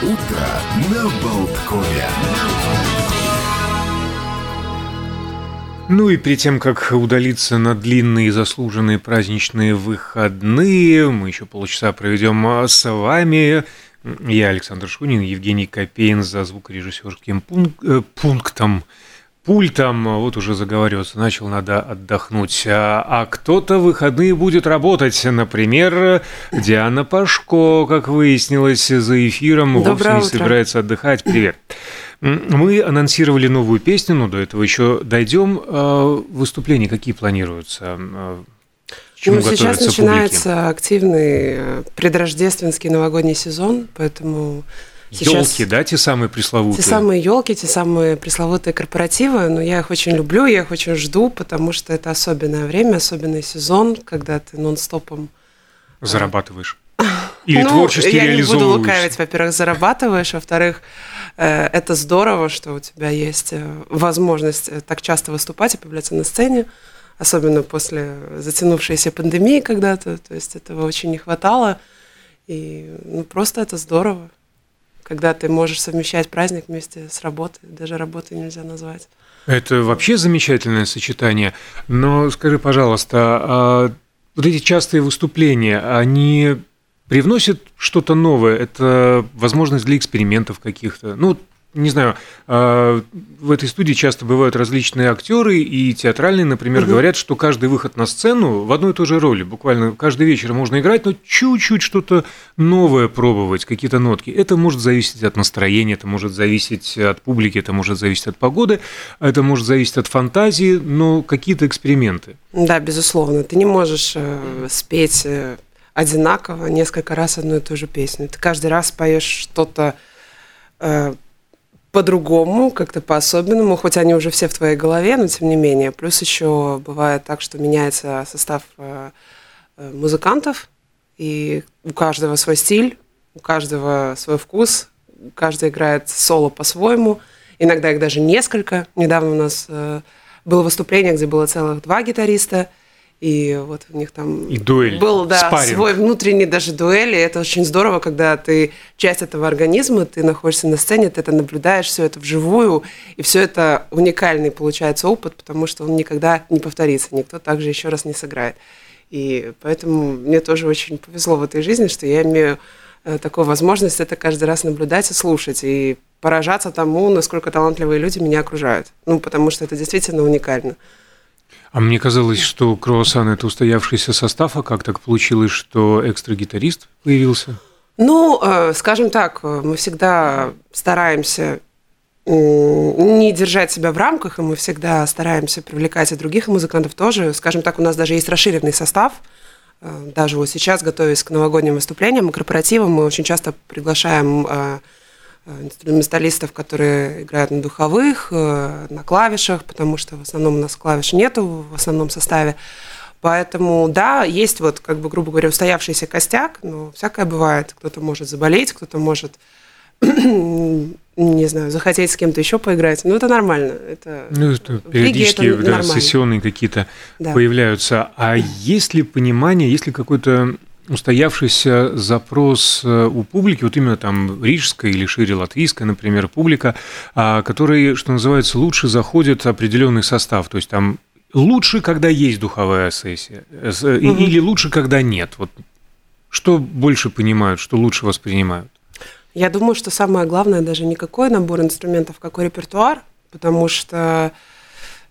Утро на Болткове. Ну и перед тем, как удалиться на длинные заслуженные праздничные выходные, мы еще полчаса проведем а, с вами. Я Александр Шунин, Евгений Копейн за звукорежиссерским э, пунктом пультом, вот уже заговариваться начал, надо отдохнуть. А, а кто-то в выходные будет работать. Например, Диана Пашко, как выяснилось за эфиром, Доброе вовсе не утро. собирается отдыхать. Привет. Мы анонсировали новую песню, но до этого еще дойдем. А, Выступления какие планируются? А, Чему ну, сейчас начинается активный э, предрождественский новогодний сезон, поэтому сейчас Елки, да, те самые пресловутые? те самые елки, те самые пресловутые корпоративы, но я их очень люблю, я их очень жду, потому что это особенное время, особенный сезон, когда ты нон-стопом Зарабатываешь? Или ну, творчески я не буду лукавить. Во-первых, зарабатываешь, во-вторых, э, это здорово, что у тебя есть э, возможность э, так часто выступать и появляться на сцене, особенно после затянувшейся пандемии когда-то. То есть этого очень не хватало. И ну, просто это здорово, когда ты можешь совмещать праздник вместе с работой. Даже работой нельзя назвать. Это вообще замечательное сочетание. Но скажи, пожалуйста, а вот эти частые выступления, они привносят что-то новое? Это возможность для экспериментов каких-то? Ну, не знаю, а, в этой студии часто бывают различные актеры и театральные, например, Мгм. говорят, что каждый выход на сцену в одной и той же роли, буквально каждый вечер можно играть, но чуть-чуть что-то новое пробовать, какие-то нотки. Это может зависеть от настроения, это может зависеть от публики, это может зависеть от погоды, это может зависеть от фантазии, но какие-то эксперименты. Да, безусловно. Ты не можешь э, спеть э, одинаково несколько раз одну и ту же песню. Ты каждый раз поешь что-то э, по-другому, как-то по-особенному, хоть они уже все в твоей голове, но тем не менее. Плюс еще бывает так, что меняется состав э, э, музыкантов, и у каждого свой стиль, у каждого свой вкус, каждый играет соло по-своему. Иногда их даже несколько. Недавно у нас э, было выступление, где было целых два гитариста, и вот у них там И дуэль, был да, спарринг. свой внутренний даже дуэль, и это очень здорово, когда ты часть этого организма, ты находишься на сцене, ты это наблюдаешь, все это вживую, и все это уникальный получается опыт, потому что он никогда не повторится, никто также еще раз не сыграет. И поэтому мне тоже очень повезло в этой жизни, что я имею э, такую возможность это каждый раз наблюдать и слушать, и поражаться тому, насколько талантливые люди меня окружают. Ну, потому что это действительно уникально. А мне казалось, что круассан – это устоявшийся состав, а как так получилось, что экстра-гитарист появился? Ну, э, скажем так, э, мы всегда стараемся не держать себя в рамках, и мы всегда стараемся привлекать и других музыкантов тоже. Скажем так, у нас даже есть расширенный состав. Э, Даже вот сейчас, готовясь к новогодним выступлениям и корпоративам, мы очень часто приглашаем инструменталистов, которые играют на духовых, э, на клавишах, потому что в основном у нас клавиш нету в основном составе. Поэтому, да, есть вот, как бы, грубо говоря, устоявшийся костяк, но всякое бывает. Кто-то может заболеть, кто-то может, не знаю, захотеть с кем-то еще поиграть. Ну, это нормально. Это Ну, это периодически это да, нормально. сессионные какие-то Да. появляются. А есть ли понимание, есть ли какой-то устоявшийся запрос э, у публики, вот именно там рижская или шире латвийская, например, публика, а, который, что называется, лучше заходит определенный состав, то есть там лучше, когда есть духовая сессия, Мгм. или лучше, когда нет. Вот что больше понимают, что лучше воспринимают? Я думаю, что самое главное даже не какой набор инструментов, какой репертуар, потому что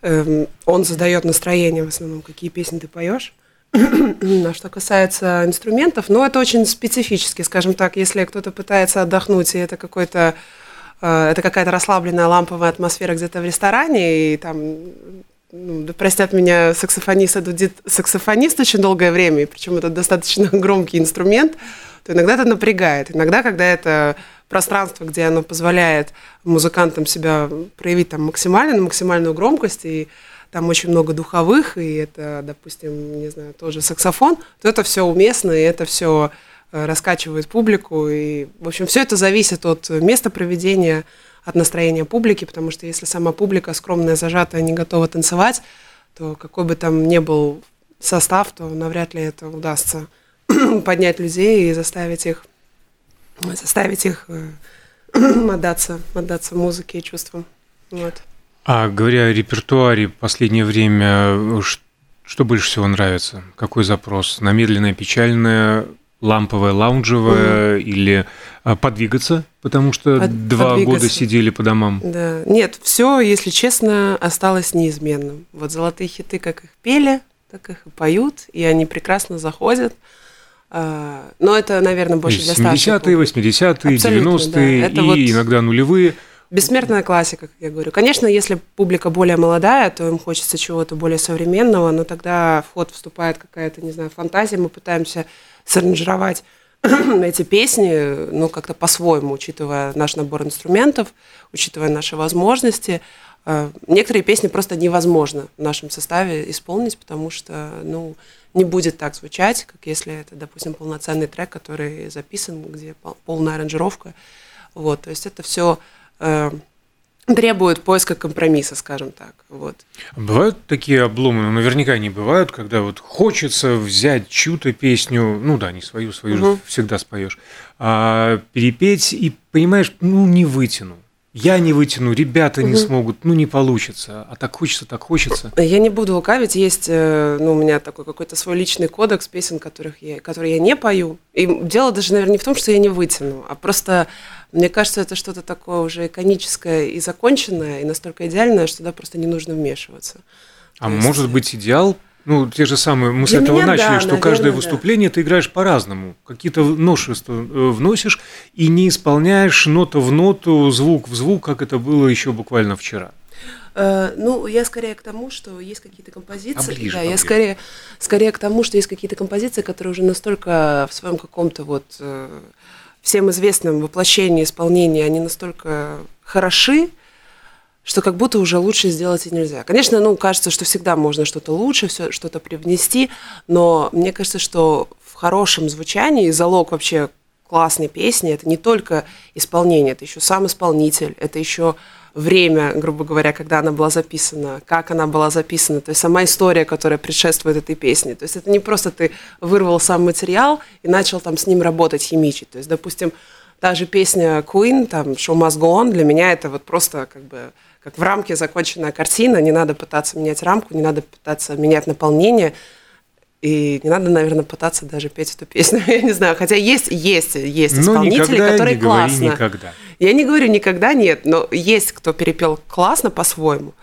эм, он задает настроение в основном, какие песни ты поешь. Что касается инструментов, ну, это очень специфически, скажем так, если кто-то пытается отдохнуть, и это какой-то э, это какая-то расслабленная ламповая атмосфера где-то в ресторане, и там, ну, да простят меня, саксофонист дудит саксофонист очень долгое время, и причем это достаточно громкий инструмент, то иногда это напрягает. Иногда, когда это пространство, где оно позволяет музыкантам себя проявить там максимально, на максимальную громкость, и там очень много духовых, и это, допустим, не знаю, тоже саксофон, то это все уместно, и это все раскачивает публику. И, в общем, все это зависит от места проведения, от настроения публики, потому что если сама публика скромная, зажатая, не готова танцевать, то какой бы там ни был состав, то навряд ли это удастся поднять людей и заставить их заставить их э, отдаться, отдаться музыке и чувствам. Вот. А говоря о репертуаре, последнее время что больше всего нравится? Какой запрос? На медленное, печальное, ламповое, лаунжевое mm. или а, подвигаться, потому что Под, два подвигаться. года сидели по домам? Да. Нет, все, если честно, осталось неизменным. Вот золотые хиты, как их пели, так их и поют, и они прекрасно заходят. А, но это, наверное, больше для старших. 70-е, 80-е, 90-е да. и вот иногда нулевые. Бессмертная классика, как я говорю. Конечно, если публика более молодая, то им хочется чего-то более современного, но тогда в ход вступает какая-то, не знаю, фантазия. Мы пытаемся саранжировать эти песни, ну, как-то по-своему, учитывая наш набор инструментов, учитывая наши возможности. А, некоторые песни просто невозможно в нашем составе исполнить, потому что, ну, не будет так звучать, как если это, допустим, полноценный трек, который записан, где полная аранжировка. Вот, то есть это все э, требует поиска компромисса, скажем так. Вот. Бывают такие обломы, ну, наверняка они бывают, когда вот хочется взять чью-то песню, ну да, не свою, свою угу. же всегда споешь, а перепеть и понимаешь, ну не вытяну. Я не вытяну, ребята угу. не смогут, ну не получится. А так хочется, так хочется. Я не буду лукавить, есть э, ну, у меня такой какой-то свой личный кодекс песен, которых я, которые я не пою. И дело даже, наверное, не в том, что я не вытяну, а просто мне кажется, это что-то такое уже иконическое и законченное, и настолько идеальное, что туда просто не нужно вмешиваться. А есть... может быть идеал ну, те же самые, мы Для с этого меня, начали, да, что наверное, каждое выступление да. ты играешь по-разному. Какие-то новшества э, вносишь и не исполняешь нота в ноту, звук в звук, как это было еще буквально вчера. Э, ну, я скорее к тому, что есть какие-то композиции. А ближе, да, поближе. я скорее, скорее к тому, что есть какие-то композиции, которые уже настолько в своем каком-то вот э, всем известном воплощении исполнения, они настолько хороши, что как будто уже лучше сделать и нельзя. Конечно, ну, кажется, что всегда можно что-то лучше, все, что-то привнести, но мне кажется, что в хорошем звучании залог вообще классной песни это не только исполнение, это еще сам исполнитель, это еще время, грубо говоря, когда она была записана, как она была записана, то есть сама история, которая предшествует этой песне. То есть это не просто ты вырвал сам материал и начал там с ним работать, химичить. То есть, допустим, та же песня Queen, там, Show Must Go On, для меня это вот просто как бы как в рамке законченная картина, не надо пытаться менять рамку, не надо пытаться менять наполнение, и не надо, наверное, пытаться даже петь эту песню, я не знаю. Хотя есть, есть, есть но исполнители, которые не классно. никогда. Я не говорю никогда нет, но есть кто перепел классно по-своему.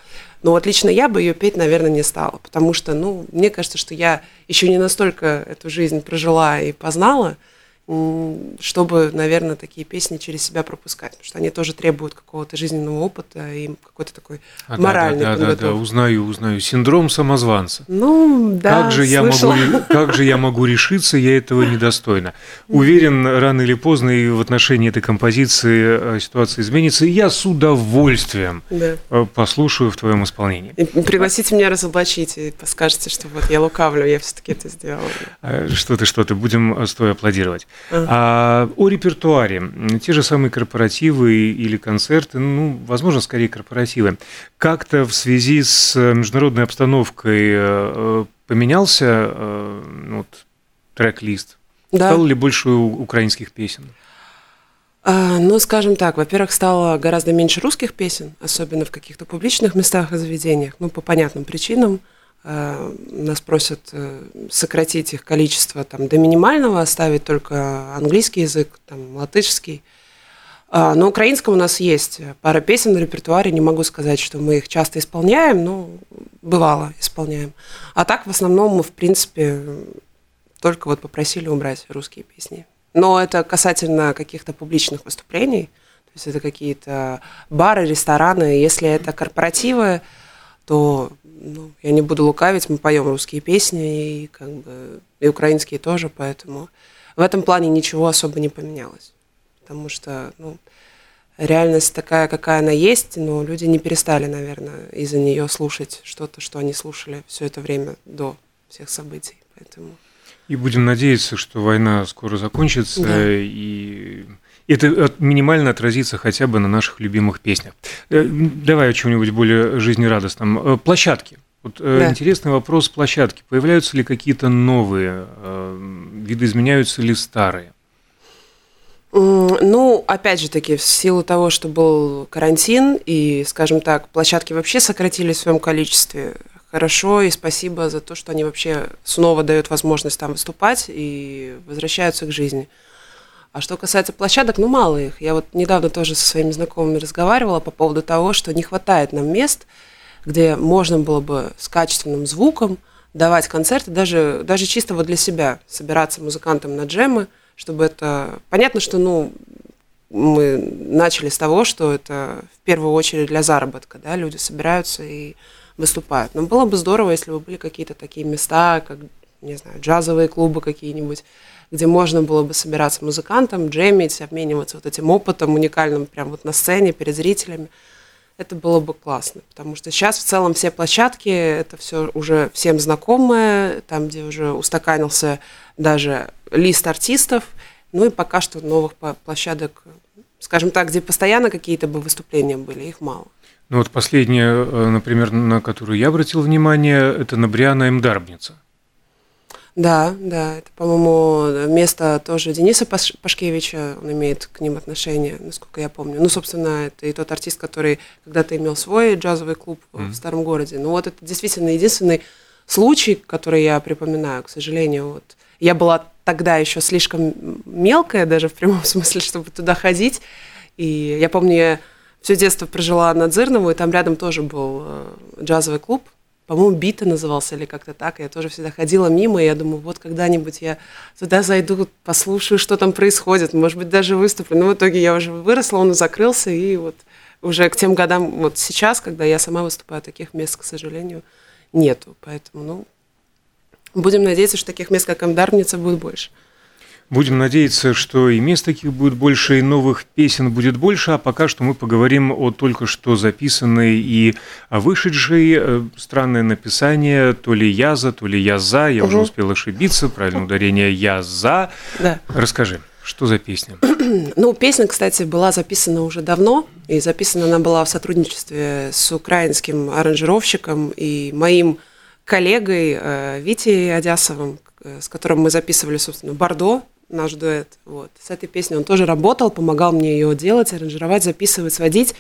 Но вот лично я бы ее петь, наверное, не стала, потому что, ну, мне кажется, что я еще не настолько эту жизнь прожила и познала, чтобы, наверное, такие песни через себя пропускать, потому что они тоже требуют какого-то жизненного опыта и какой-то такой а, моральный да, да, да, да, узнаю, узнаю. Синдром самозванца. Ну, да, как же, я могу, как же я могу решиться, я этого недостойна. Уверен, рано или поздно и в отношении этой композиции э, ситуация изменится, и я с удовольствием да. Э, послушаю в твоем исполнении. И пригласите меня разоблачить и скажете, что вот я лукавлю, я все-таки это сделала. Что ты, что ты, будем стоя аплодировать. А о репертуаре. Те же самые корпоративы или концерты, ну, возможно, скорее корпоративы. Как-то в связи с международной обстановкой э, поменялся э, ну, вот, трек-лист? Да. Стало ли больше украинских песен? А, ну, скажем так, во-первых, стало гораздо меньше русских песен, особенно в каких-то публичных местах и заведениях, ну, по понятным причинам. Э, нас просят э, сократить их количество там, до минимального, оставить только английский язык, там, латышский. А, но украинском у нас есть пара песен на репертуаре. Не могу сказать, что мы их часто исполняем, но бывало исполняем. А так, в основном, мы, в принципе, только вот попросили убрать русские песни. Но это касательно каких-то публичных выступлений. То есть это какие-то бары, рестораны. Если это корпоративы, то ну, я не буду лукавить, мы поем русские песни и как бы и украинские тоже, поэтому в этом плане ничего особо не поменялось, потому что ну, реальность такая, какая она есть, но люди не перестали, наверное, из-за нее слушать что-то, что они слушали все это время до всех событий, поэтому. И будем надеяться, что война скоро закончится да. и это минимально отразится хотя бы на наших любимых песнях. Э, давай о чем-нибудь более жизнерадостном. Э, площадки. Вот э, да. интересный вопрос площадки. Появляются ли какие-то новые, видоизменяются ли старые? Ну, опять же таки, в силу того, что был карантин, и, скажем так, площадки вообще сократились в своем количестве, хорошо, и спасибо за то, что они вообще снова дают возможность там выступать и возвращаются к жизни. А что касается площадок, ну, мало их. Я вот недавно тоже со своими знакомыми разговаривала по поводу того, что не хватает нам мест, где можно было бы с качественным звуком давать концерты, даже, даже чисто вот для себя, собираться музыкантам на джемы – чтобы это... Понятно, что, ну, мы начали с того, что это в первую очередь для заработка, да, люди собираются и выступают. Но было бы здорово, если бы были какие-то такие места, как, не знаю, джазовые клубы какие-нибудь, где можно было бы собираться музыкантам, джемить, обмениваться вот этим опытом уникальным прямо вот на сцене перед зрителями. Это было бы классно, потому что сейчас в целом все площадки, это все уже всем знакомое, там, где уже устаканился даже лист артистов, ну и пока что новых площадок, скажем так, где постоянно какие-то бы выступления были, их мало. Ну вот последняя, э, например, на которую я обратил внимание, это Набриана Мдарбница. Да, да, это, по-моему, место тоже Дениса Пашкевича, он имеет к ним отношение, насколько я помню. Ну, собственно, это и тот артист, который когда-то имел свой джазовый клуб mm-hmm. в Старом городе. Ну, вот это действительно единственный случай, который я припоминаю, к сожалению. Вот. Я была тогда еще слишком мелкая, даже в прямом смысле, чтобы туда ходить. И я помню, я все детство прожила на Дзырнову, и там рядом тоже был э, джазовый клуб. По-моему, Бита назывался или как-то так. Я тоже всегда ходила мимо, и я думаю, вот когда-нибудь я туда зайду, послушаю, что там происходит, может быть, даже выступлю. Но в итоге я уже выросла, он закрылся, и вот уже к тем годам, вот сейчас, когда я сама выступаю, таких мест, к сожалению, нету. Поэтому, ну, Будем надеяться, что таких мест, как Амдарница, будет больше. Будем надеяться, что и мест таких будет больше, и новых песен будет больше, а пока что мы поговорим о только что записанной и вышедшей. Э, странное написание, то ли я за, то ли я за, я угу. уже успел ошибиться, правильное ударение я за. Да. Расскажи. Что за песня? Ну, песня, кстати, была записана уже давно, и записана она была в сотрудничестве с украинским аранжировщиком и моим коллегой э, Витей Адясовым, э, с которым мы записывали, собственно, «Бордо», наш дуэт. Вот. С этой песней он тоже работал, помогал мне ее делать, аранжировать, записывать, сводить.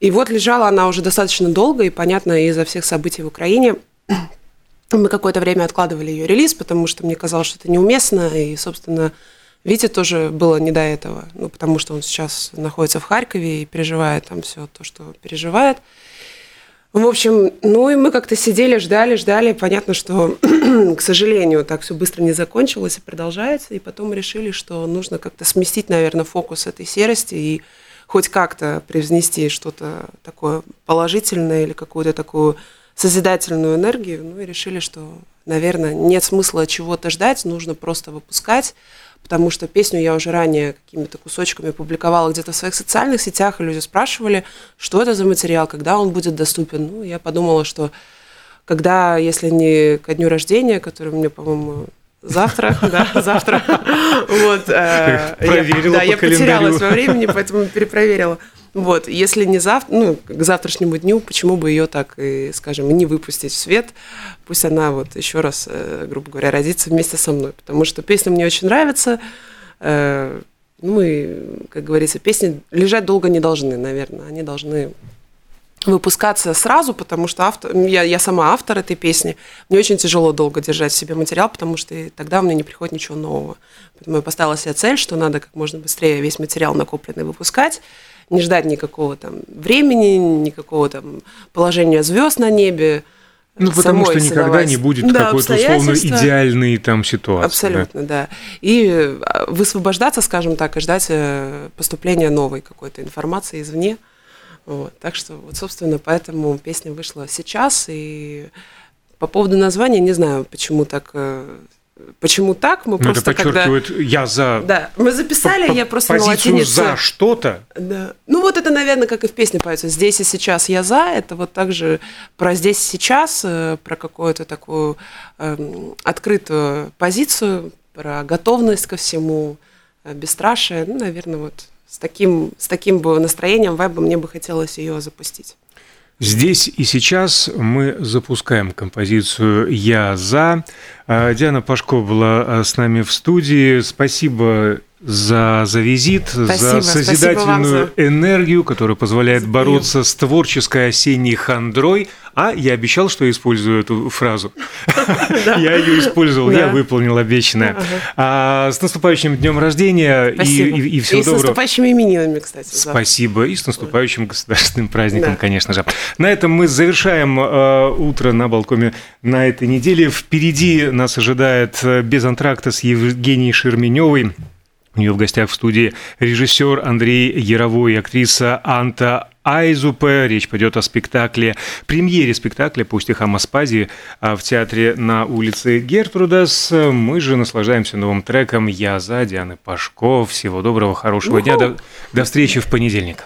И вот лежала она уже достаточно долго, и, понятно, из-за всех событий в Украине мы какое-то время откладывали ее релиз, потому что мне казалось, что это неуместно, и, собственно, Вите тоже было не до этого, ну, потому что он сейчас находится в Харькове и переживает там все то, что переживает. В общем, ну и мы как-то сидели, ждали, ждали. Понятно, что, к сожалению, так все быстро не закончилось и продолжается. И потом решили, что нужно как-то сместить, наверное, фокус этой серости и хоть как-то привнести что-то такое положительное или какую-то такую созидательную энергию. Ну и решили, что, наверное, нет смысла чего-то ждать, нужно просто выпускать потому что песню я уже ранее какими-то кусочками публиковала где-то в своих социальных сетях, и люди спрашивали, что это за материал, когда он будет доступен. Ну, я подумала, что когда, если не ко дню рождения, который мне, по-моему, Завтра, да, завтра. Вот. Э, Проверила Да, я потерялась во времени, поэтому перепроверила. Вот, если не завтра, ну, к завтрашнему дню, почему бы ее так, и, скажем, не выпустить в свет? Пусть она вот еще раз, э, грубо говоря, родится вместе со мной, потому что песня мне очень нравится. Э, ну и, как говорится, песни лежать долго не должны, наверное, они должны выпускаться сразу, потому что автор, я, я сама автор этой песни. Мне очень тяжело долго держать в себе материал, потому что тогда у меня не приходит ничего нового. Поэтому я поставила себе цель, что надо как можно быстрее весь материал накопленный выпускать не ждать никакого там времени, никакого там положения звезд на небе. Ну, потому что никогда создавать. не будет да, какой-то условно идеальной там ситуации. Абсолютно, да. да. И а, высвобождаться, скажем так, и ждать э, поступления новой какой-то информации извне. Вот. Так что, вот, собственно, поэтому песня вышла сейчас. И по поводу названия, не знаю, почему так э, Почему так? Мы ну, просто это подчеркивает, когда... я за... Да, мы записали, по, я просто на латинице... за что-то? Да. Ну вот это, наверное, как и в песне поется. Здесь и сейчас я за. Это вот также про здесь и сейчас, э, про какую-то такую э, открытую позицию, про готовность ко всему, э, бесстрашие. Ну, наверное, вот с таким, с таким бы настроением, вайбом мне бы хотелось ее запустить. Здесь и сейчас мы запускаем композицию «Я за». А, Диана Пашко была а, с нами в студии. Спасибо за, за визит, Спасибо, за созидательную спасибо энергию, которая позволяет за бороться с творческой осенней хандрой. А я обещал, что я использую эту фразу. Я ее использовал, я выполнил обещанное. А, с наступающим днем рождения и всего доброго. И с наступающими именинами, кстати. Спасибо. И с наступающим государственным праздником, конечно же. На этом мы завершаем а, утро на балконе на этой неделе. Впереди нас ожидает э, без антракта с Евгенией Шерменевой. У нее в гостях в студии режиссер Андрей Яровой и актриса Анта Айзупе. Речь пойдет о спектакле, премьере спектакля по стихам Аспазии в театре на улице Гертрудас. Мы же наслаждаемся новым треком «Я за» Дианы Пашко. Всего доброго, хорошего дня. До, до встречи в понедельник.